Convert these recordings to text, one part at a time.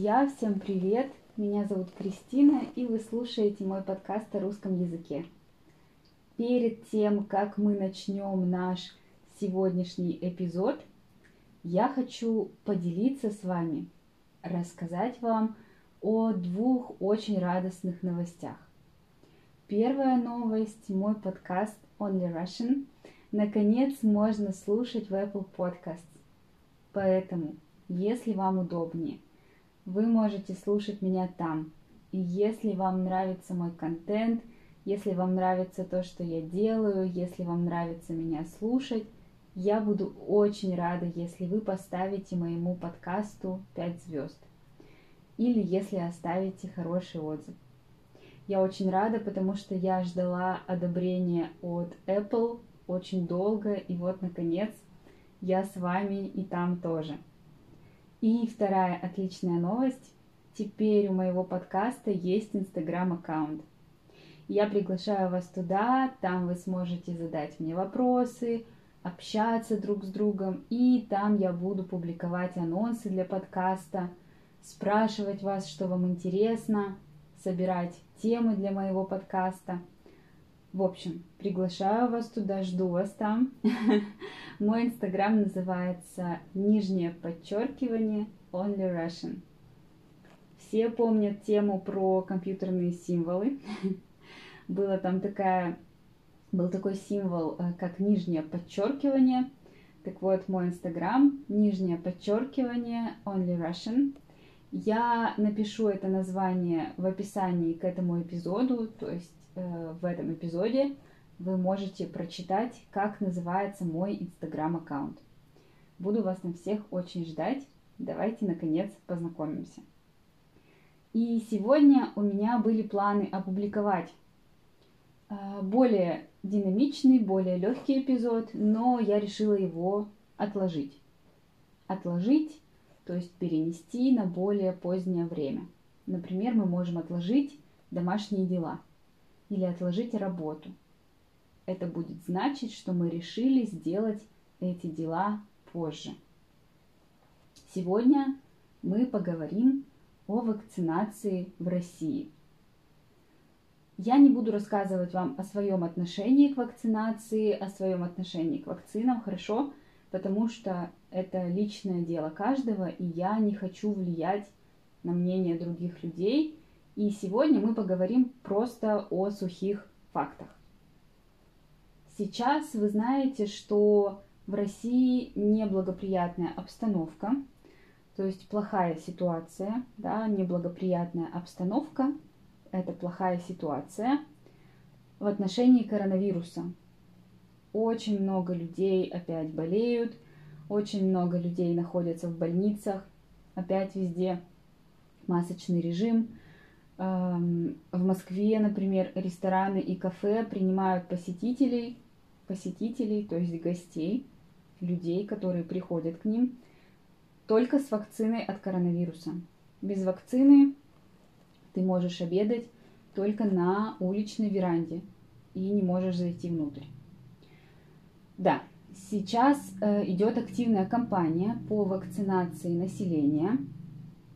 Друзья, всем привет! Меня зовут Кристина, и вы слушаете мой подкаст о русском языке. Перед тем, как мы начнем наш сегодняшний эпизод, я хочу поделиться с вами, рассказать вам о двух очень радостных новостях. Первая новость – мой подкаст Only Russian. Наконец можно слушать в Apple Podcasts. Поэтому, если вам удобнее, вы можете слушать меня там. И если вам нравится мой контент, если вам нравится то, что я делаю, если вам нравится меня слушать, я буду очень рада, если вы поставите моему подкасту 5 звезд. Или если оставите хороший отзыв. Я очень рада, потому что я ждала одобрения от Apple очень долго, и вот, наконец, я с вами и там тоже. И вторая отличная новость. Теперь у моего подкаста есть инстаграм-аккаунт. Я приглашаю вас туда, там вы сможете задать мне вопросы, общаться друг с другом, и там я буду публиковать анонсы для подкаста, спрашивать вас, что вам интересно, собирать темы для моего подкаста – в общем, приглашаю вас туда, жду вас там. Мой инстаграм называется нижнее подчеркивание Only Russian. Все помнят тему про компьютерные символы. Было там такая, был такой символ, э, как нижнее подчеркивание. Так вот, мой инстаграм, нижнее подчеркивание Only Russian. Я напишу это название в описании к этому эпизоду, то есть Э, в этом эпизоде вы можете прочитать, как называется мой инстаграм-аккаунт. Буду вас на всех очень ждать. Давайте, наконец, познакомимся. И сегодня у меня были планы опубликовать э, более динамичный, более легкий эпизод, но я решила его отложить. Отложить, то есть перенести на более позднее время. Например, мы можем отложить домашние дела – или отложить работу. Это будет значить, что мы решили сделать эти дела позже. Сегодня мы поговорим о вакцинации в России. Я не буду рассказывать вам о своем отношении к вакцинации, о своем отношении к вакцинам, хорошо, потому что это личное дело каждого, и я не хочу влиять на мнение других людей и сегодня мы поговорим просто о сухих фактах. Сейчас вы знаете, что в России неблагоприятная обстановка, то есть плохая ситуация, да, неблагоприятная обстановка – это плохая ситуация в отношении коронавируса. Очень много людей опять болеют, очень много людей находятся в больницах, опять везде масочный режим – в Москве, например, рестораны и кафе принимают посетителей, посетителей, то есть гостей, людей, которые приходят к ним, только с вакциной от коронавируса. Без вакцины ты можешь обедать только на уличной веранде и не можешь зайти внутрь. Да, сейчас э, идет активная кампания по вакцинации населения –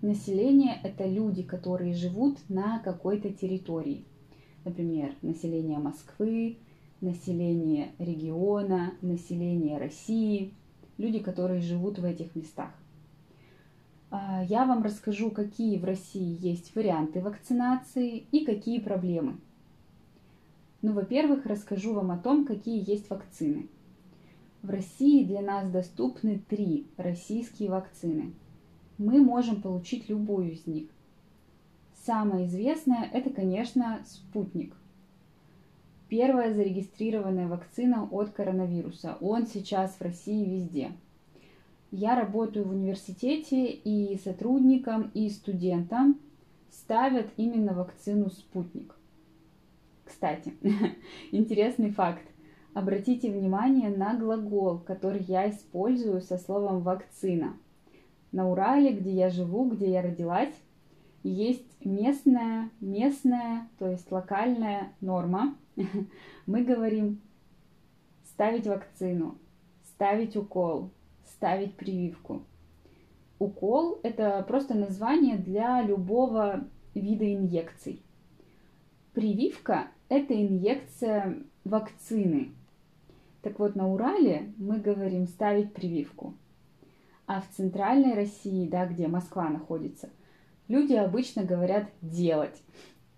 Население – это люди, которые живут на какой-то территории. Например, население Москвы, население региона, население России, люди, которые живут в этих местах. А, я вам расскажу, какие в России есть варианты вакцинации и какие проблемы. Ну, во-первых, расскажу вам о том, какие есть вакцины. В России для нас доступны три российские вакцины – мы можем получить любую из них. Самая известная – это, конечно, спутник. Первая зарегистрированная вакцина от коронавируса. Он сейчас в России везде. Я работаю в университете, и сотрудникам, и студентам ставят именно вакцину «Спутник». Кстати, интересный факт. Обратите внимание на глагол, который я использую со словом «вакцина» на Урале, где я живу, где я родилась, есть местная, местная, то есть локальная норма. Мы говорим ставить вакцину, ставить укол, ставить прививку. укол – это просто название для любого вида инъекций. Прививка – это инъекция вакцины. Так вот, на Урале мы говорим ставить прививку. А в центральной России, да, где Москва находится, люди обычно говорят делать.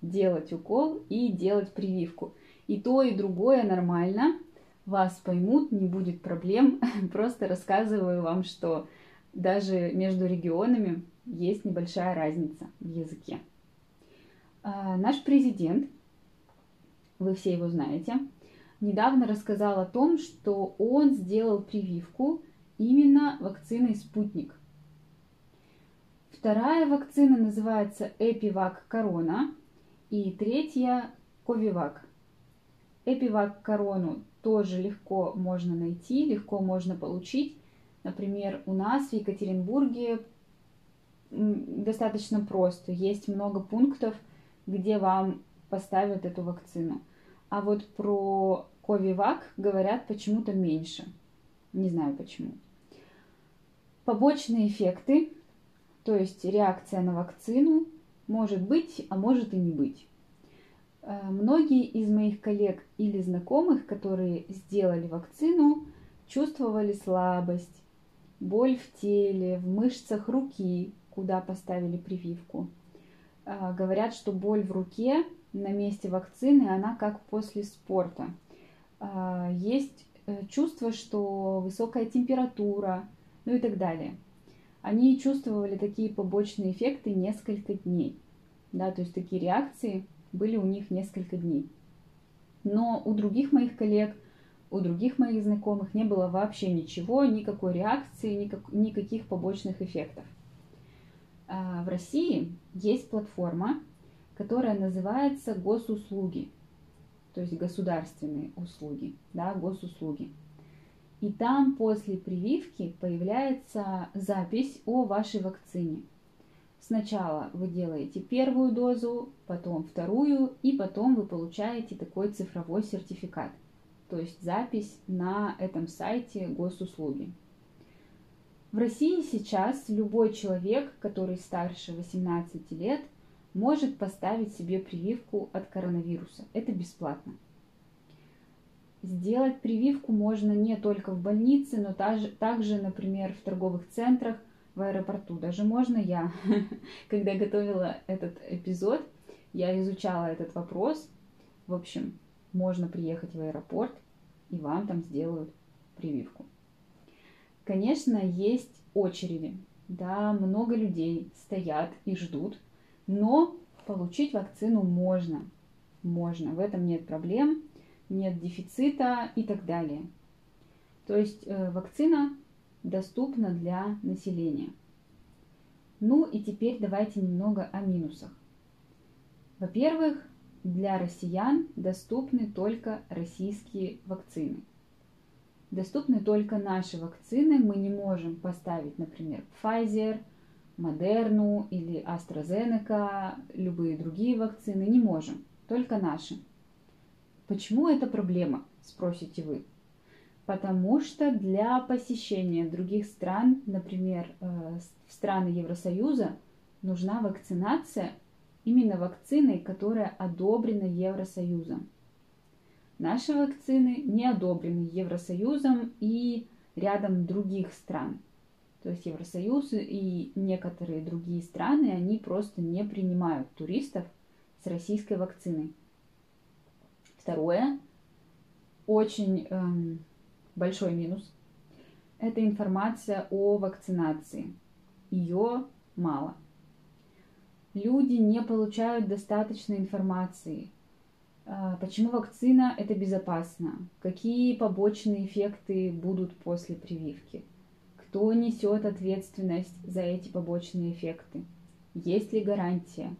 Делать укол и делать прививку. И то, и другое нормально. Вас поймут, не будет проблем. Просто рассказываю вам, что даже между регионами есть небольшая разница в языке. А, наш президент, вы все его знаете, недавно рассказал о том, что он сделал прививку именно вакциной «Спутник». Вторая вакцина называется Эпивак Корона и третья Ковивак. Эпивак Корону тоже легко можно найти, легко можно получить. Например, у нас в Екатеринбурге достаточно просто. Есть много пунктов, где вам поставят эту вакцину. А вот про Ковивак говорят почему-то меньше. Не знаю почему. Побочные эффекты, то есть реакция на вакцину, может быть, а может и не быть. Э, многие из моих коллег или знакомых, которые сделали вакцину, чувствовали слабость, боль в теле, в мышцах руки, куда поставили прививку. Э, говорят, что боль в руке на месте вакцины, она как после спорта. Э, есть чувство, что высокая температура, ну и так далее. Они чувствовали такие побочные эффекты несколько дней. Да, то есть такие реакции были у них несколько дней. Но у других моих коллег, у других моих знакомых не было вообще ничего, никакой реакции, никак, никаких побочных эффектов. А в России есть платформа, которая называется госуслуги, то есть государственные услуги, да, госуслуги. И там после прививки появляется запись о вашей вакцине. Сначала вы делаете первую дозу, потом вторую, и потом вы получаете такой цифровой сертификат, то есть запись на этом сайте госуслуги. В России сейчас любой человек, который старше 18 лет, может поставить себе прививку от коронавируса. Это бесплатно. Сделать прививку можно не только в больнице, но также, например, в торговых центрах, в аэропорту. Даже можно я, когда готовила этот эпизод, я изучала этот вопрос. В общем, можно приехать в аэропорт, и вам там сделают прививку. Конечно, есть очереди. Да, много людей стоят и ждут, но получить вакцину можно. Можно, в этом нет проблем нет дефицита и так далее. То есть э, вакцина доступна для населения. Ну и теперь давайте немного о минусах. Во-первых, для россиян доступны только российские вакцины. Доступны только наши вакцины. Мы не можем поставить, например, Pfizer, Moderna или AstraZeneca, любые другие вакцины. Не можем. Только наши. Почему это проблема, спросите вы? Потому что для посещения других стран, например, э, в страны Евросоюза, нужна вакцинация именно вакциной, которая одобрена Евросоюзом. Наши вакцины не одобрены Евросоюзом и рядом других стран. То есть Евросоюз и некоторые другие страны, они просто не принимают туристов с российской вакциной. Второе, очень эм, большой минус, это информация о вакцинации. Ее мало. Люди не получают достаточно информации. Э, почему вакцина это безопасно? Какие побочные эффекты будут после прививки? Кто несет ответственность за эти побочные эффекты? Есть ли гарантия?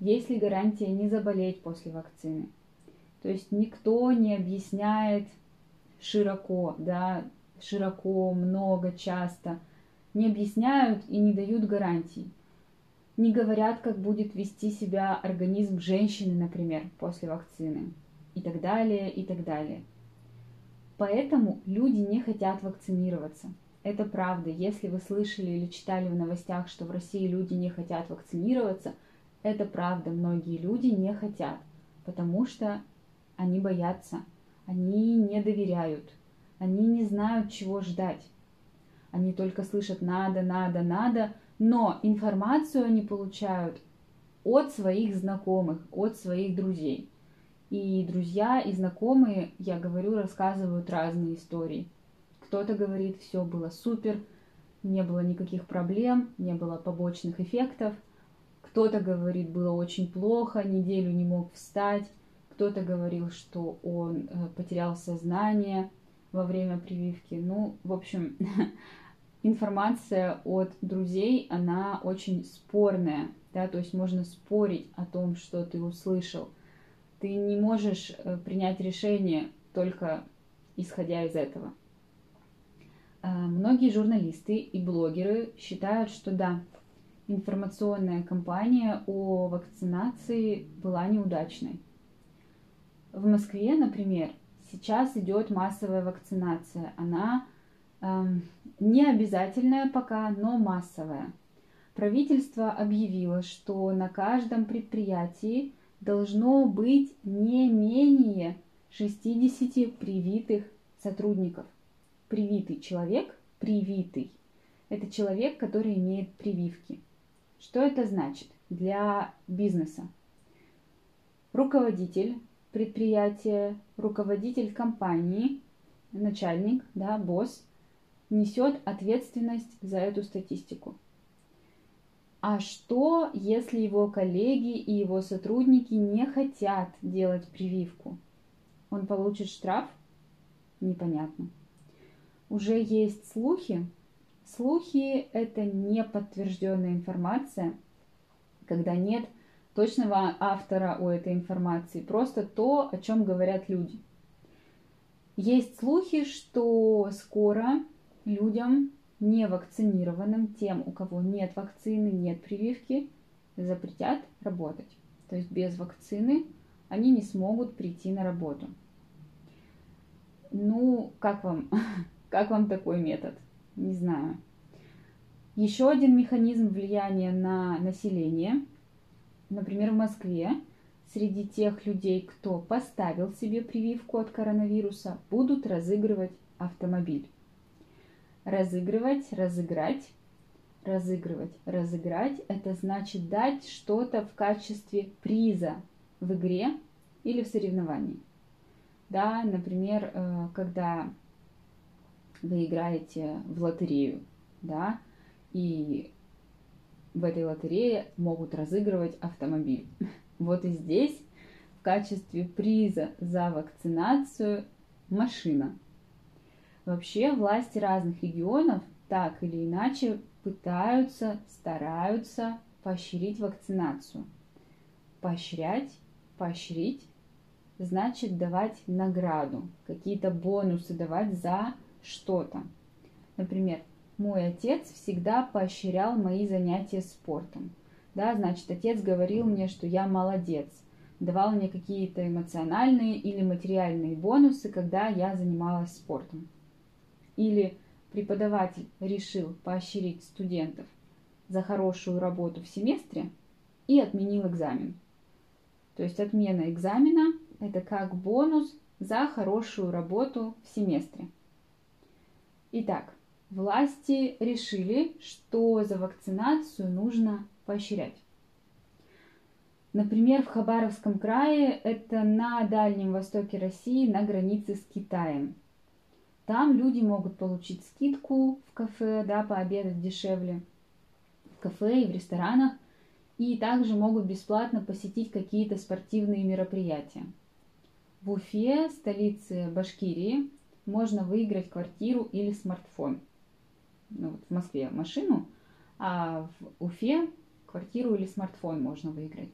Есть ли гарантия не заболеть после вакцины? То есть никто не объясняет широко, да, широко, много, часто. Не объясняют и не дают гарантий. Не говорят, как будет вести себя организм женщины, например, после вакцины. И так далее, и так далее. Поэтому люди не хотят вакцинироваться. Это правда. Если вы слышали или читали в новостях, что в России люди не хотят вакцинироваться, это правда. Многие люди не хотят, потому что они боятся, они не доверяют, они не знают, чего ждать. Они только слышат надо, надо, надо, но информацию они получают от своих знакомых, от своих друзей. И друзья и знакомые, я говорю, рассказывают разные истории. Кто-то говорит, все было супер, не было никаких проблем, не было побочных эффектов. Кто-то говорит, было очень плохо, неделю не мог встать. Кто-то говорил, что он э, потерял сознание во время прививки. Ну, в общем, информация от друзей, она очень спорная, да, то есть можно спорить о том, что ты услышал. Ты не можешь э, принять решение только исходя из этого. А, многие журналисты и блогеры считают, что да, информационная кампания о вакцинации была неудачной. В Москве, например, сейчас идет массовая вакцинация. Она э, не обязательная пока, но массовая. Правительство объявило, что на каждом предприятии должно быть не менее 60 привитых сотрудников. Привитый человек, привитый, это человек, который имеет прививки. Что это значит для бизнеса? Руководитель предприятия, руководитель компании, начальник, да, босс, несет ответственность за эту статистику. А что, если его коллеги и его сотрудники не хотят делать прививку? Он получит штраф? Непонятно. Уже есть слухи. Слухи – это не подтвержденная информация, когда нет точного автора у этой информации, просто то, о чем говорят люди. Есть слухи, что скоро людям невакцинированным, тем, у кого нет вакцины, нет прививки, запретят работать. То есть без вакцины они не смогут прийти на работу. Ну, как вам, как вам такой метод? Не знаю. Еще один механизм влияния на население. Например, в Москве среди тех людей, кто поставил себе прививку от коронавируса, будут разыгрывать автомобиль разыгрывать, разыграть, разыгрывать, разыграть. Это значит дать что-то в качестве приза в игре или в соревновании. Да, например, э, когда вы играете в лотерею, да, и в этой лотерее могут разыгрывать автомобиль. Вот и здесь в качестве приза за вакцинацию машина – Вообще власти разных регионов так или иначе пытаются, стараются поощрить вакцинацию. Поощрять, поощрить значит давать награду, какие-то бонусы давать за что-то. Например, мой отец всегда поощрял мои занятия спортом. Да, значит, отец говорил мне, что я молодец, давал мне какие-то эмоциональные или материальные бонусы, когда я занималась спортом или преподаватель решил поощрить студентов за хорошую работу в семестре и отменил экзамен. То есть отмена экзамена – это как бонус за хорошую работу в семестре. Итак, власти решили, что за вакцинацию нужно поощрять. Например, в Хабаровском крае это на Дальнем Востоке России, на границе с Китаем – там люди могут получить скидку в кафе, да, пообедать дешевле в кафе и в ресторанах, и также могут бесплатно посетить какие-то спортивные мероприятия. В Уфе, столице Башкирии, можно выиграть квартиру или смартфон. Ну, вот в Москве машину, а в Уфе квартиру или смартфон можно выиграть.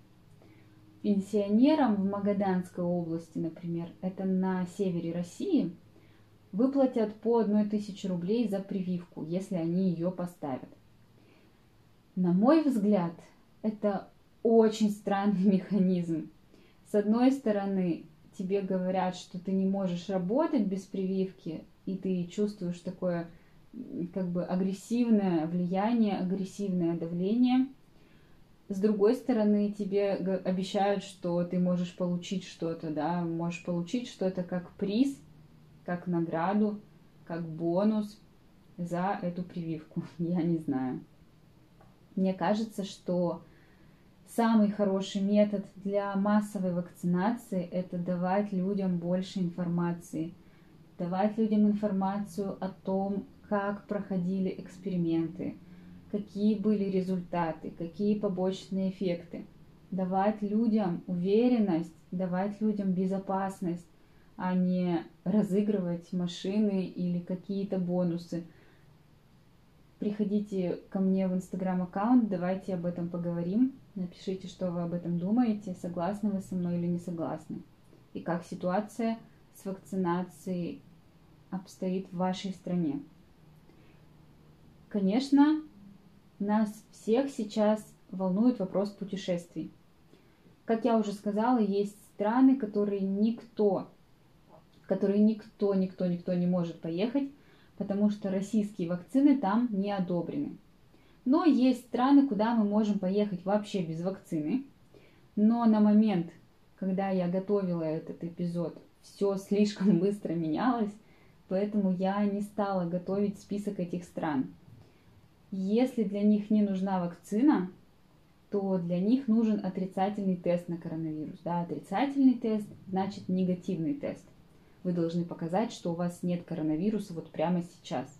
Пенсионерам в Магаданской области, например, это на севере России – выплатят по одной тысяче рублей за прививку, если они ее поставят. На мой взгляд, это очень странный механизм. С одной стороны, тебе говорят, что ты не можешь работать без прививки, и ты чувствуешь такое как бы агрессивное влияние, агрессивное давление. С другой стороны, тебе обещают, что ты можешь получить что-то, да, можешь получить что-то как приз, как награду, как бонус за эту прививку. Я не знаю. Мне кажется, что самый хороший метод для массовой вакцинации – это давать людям больше информации. Давать людям информацию о том, как проходили эксперименты, какие были результаты, какие побочные эффекты. Давать людям уверенность, давать людям безопасность, а не разыгрывать машины или какие-то бонусы. Приходите ко мне в инстаграм аккаунт, давайте об этом поговорим. Напишите, что вы об этом думаете, согласны вы со мной или не согласны. И как ситуация с вакцинацией обстоит в вашей стране. Конечно, нас всех сейчас волнует вопрос путешествий. Как я уже сказала, есть страны, которые никто, в которые никто, никто, никто не может поехать, потому что российские вакцины там не одобрены. Но есть страны, куда мы можем поехать вообще без вакцины. Но на момент, когда я готовила этот эпизод, все слишком быстро менялось, поэтому я не стала готовить список этих стран. Если для них не нужна вакцина, то для них нужен отрицательный тест на коронавирус. Да, отрицательный тест значит негативный тест. Вы должны показать, что у вас нет коронавируса вот прямо сейчас.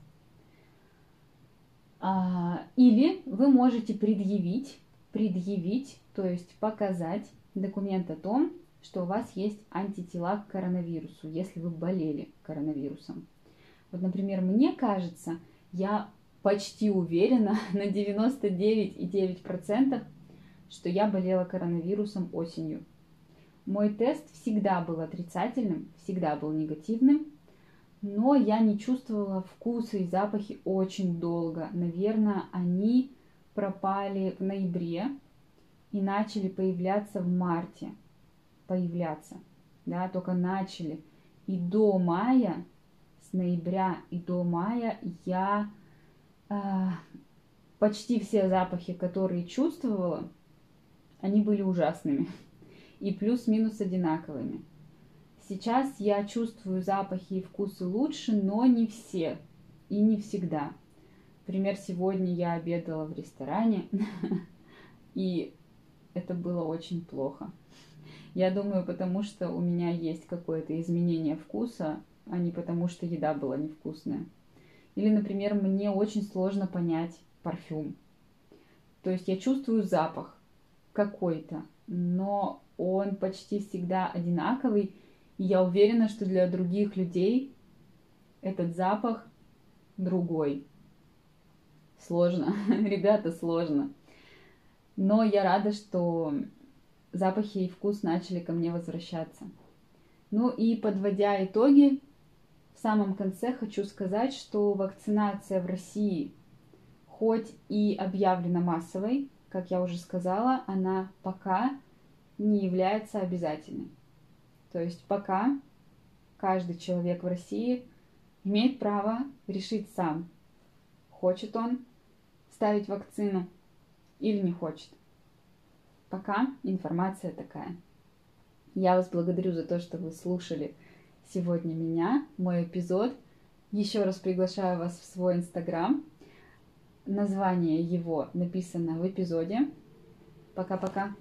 А, или вы можете предъявить, предъявить, то есть показать документ о том, что у вас есть антитела к коронавирусу, если вы болели коронавирусом. Вот, например, мне кажется, я почти уверена на 99,9%, что я болела коронавирусом осенью. Мой тест всегда был отрицательным, всегда был негативным, но я не чувствовала вкусы и запахи очень долго. Наверное, они пропали в ноябре и начали появляться в марте. Появляться, да, только начали. И до мая, с ноября и до мая я почти все запахи, которые чувствовала, они были ужасными и плюс-минус одинаковыми. Сейчас я чувствую запахи и вкусы лучше, но не все и не всегда. Например, сегодня я обедала в ресторане, и это было очень плохо. Я думаю, потому что у меня есть какое-то изменение вкуса, а не потому что еда была невкусная. Или, например, мне очень сложно понять парфюм. То есть я чувствую запах какой-то, но он почти всегда одинаковый. И я уверена, что для других людей этот запах другой. Сложно. Ребята, сложно. Но я рада, что запахи и вкус начали ко мне возвращаться. Ну и подводя итоги, самом конце хочу сказать, что вакцинация в России хоть и объявлена массовой, как я уже сказала, она пока не является обязательной. То есть пока каждый человек в России имеет право решить сам, хочет он ставить вакцину или не хочет. Пока информация такая. Я вас благодарю за то, что вы слушали сегодня меня, мой эпизод. Еще раз приглашаю вас в свой инстаграм. Название его написано в эпизоде. Пока-пока.